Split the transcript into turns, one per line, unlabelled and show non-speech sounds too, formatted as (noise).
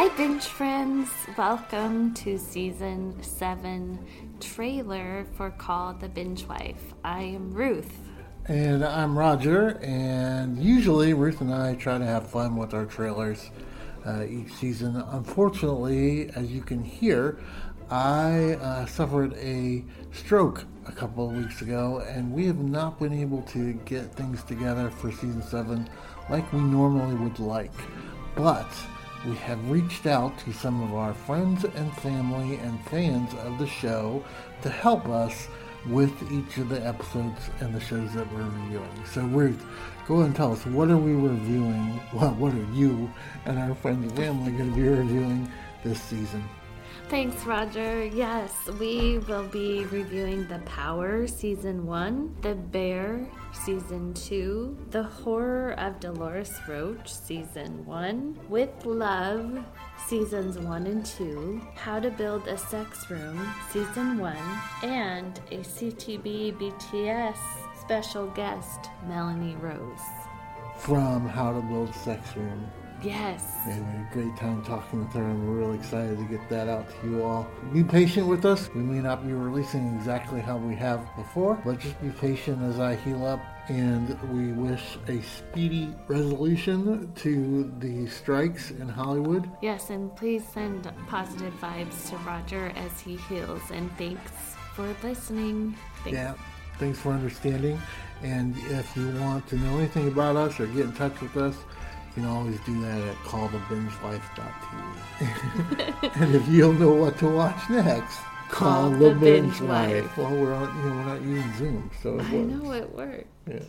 Hi, binge friends. Welcome to season seven trailer for Call the Binge Wife. I am Ruth.
And I'm Roger, and usually Ruth and I try to have fun with our trailers uh, each season. Unfortunately, as you can hear, I uh, suffered a stroke a couple of weeks ago, and we have not been able to get things together for season seven like we normally would like. But we have reached out to some of our friends and family and fans of the show to help us with each of the episodes and the shows that we're reviewing. So Ruth, go ahead and tell us what are we reviewing? (laughs) Well, what are you and our friends and family going to be reviewing this season?
Thanks, Roger. Yes, we will be reviewing The Power Season 1, The Bear Season 2, The Horror of Dolores Roach Season 1, With Love Seasons 1 and 2, How to Build a Sex Room Season 1, and a CTB BTS special guest, Melanie Rogers.
From How to Build Sex Room.
Yes.
Yeah, we had a great time talking with her, and we're really excited to get that out to you all. Be patient with us. We may not be releasing exactly how we have before, but just be patient as I heal up. And we wish a speedy resolution to the strikes in Hollywood.
Yes, and please send positive vibes to Roger as he heals. And thanks for listening. Thanks.
Yeah, thanks for understanding. And if you want to know anything about us or get in touch with us, you can always do that at callthebingewife.tv. (laughs) and if you don't know what to watch next, call,
Call
the,
the
binge,
Binge
life.
Life.
Well, we're on, you know, we're not using Zoom, so it
I
works.
know it worked.
Yeah.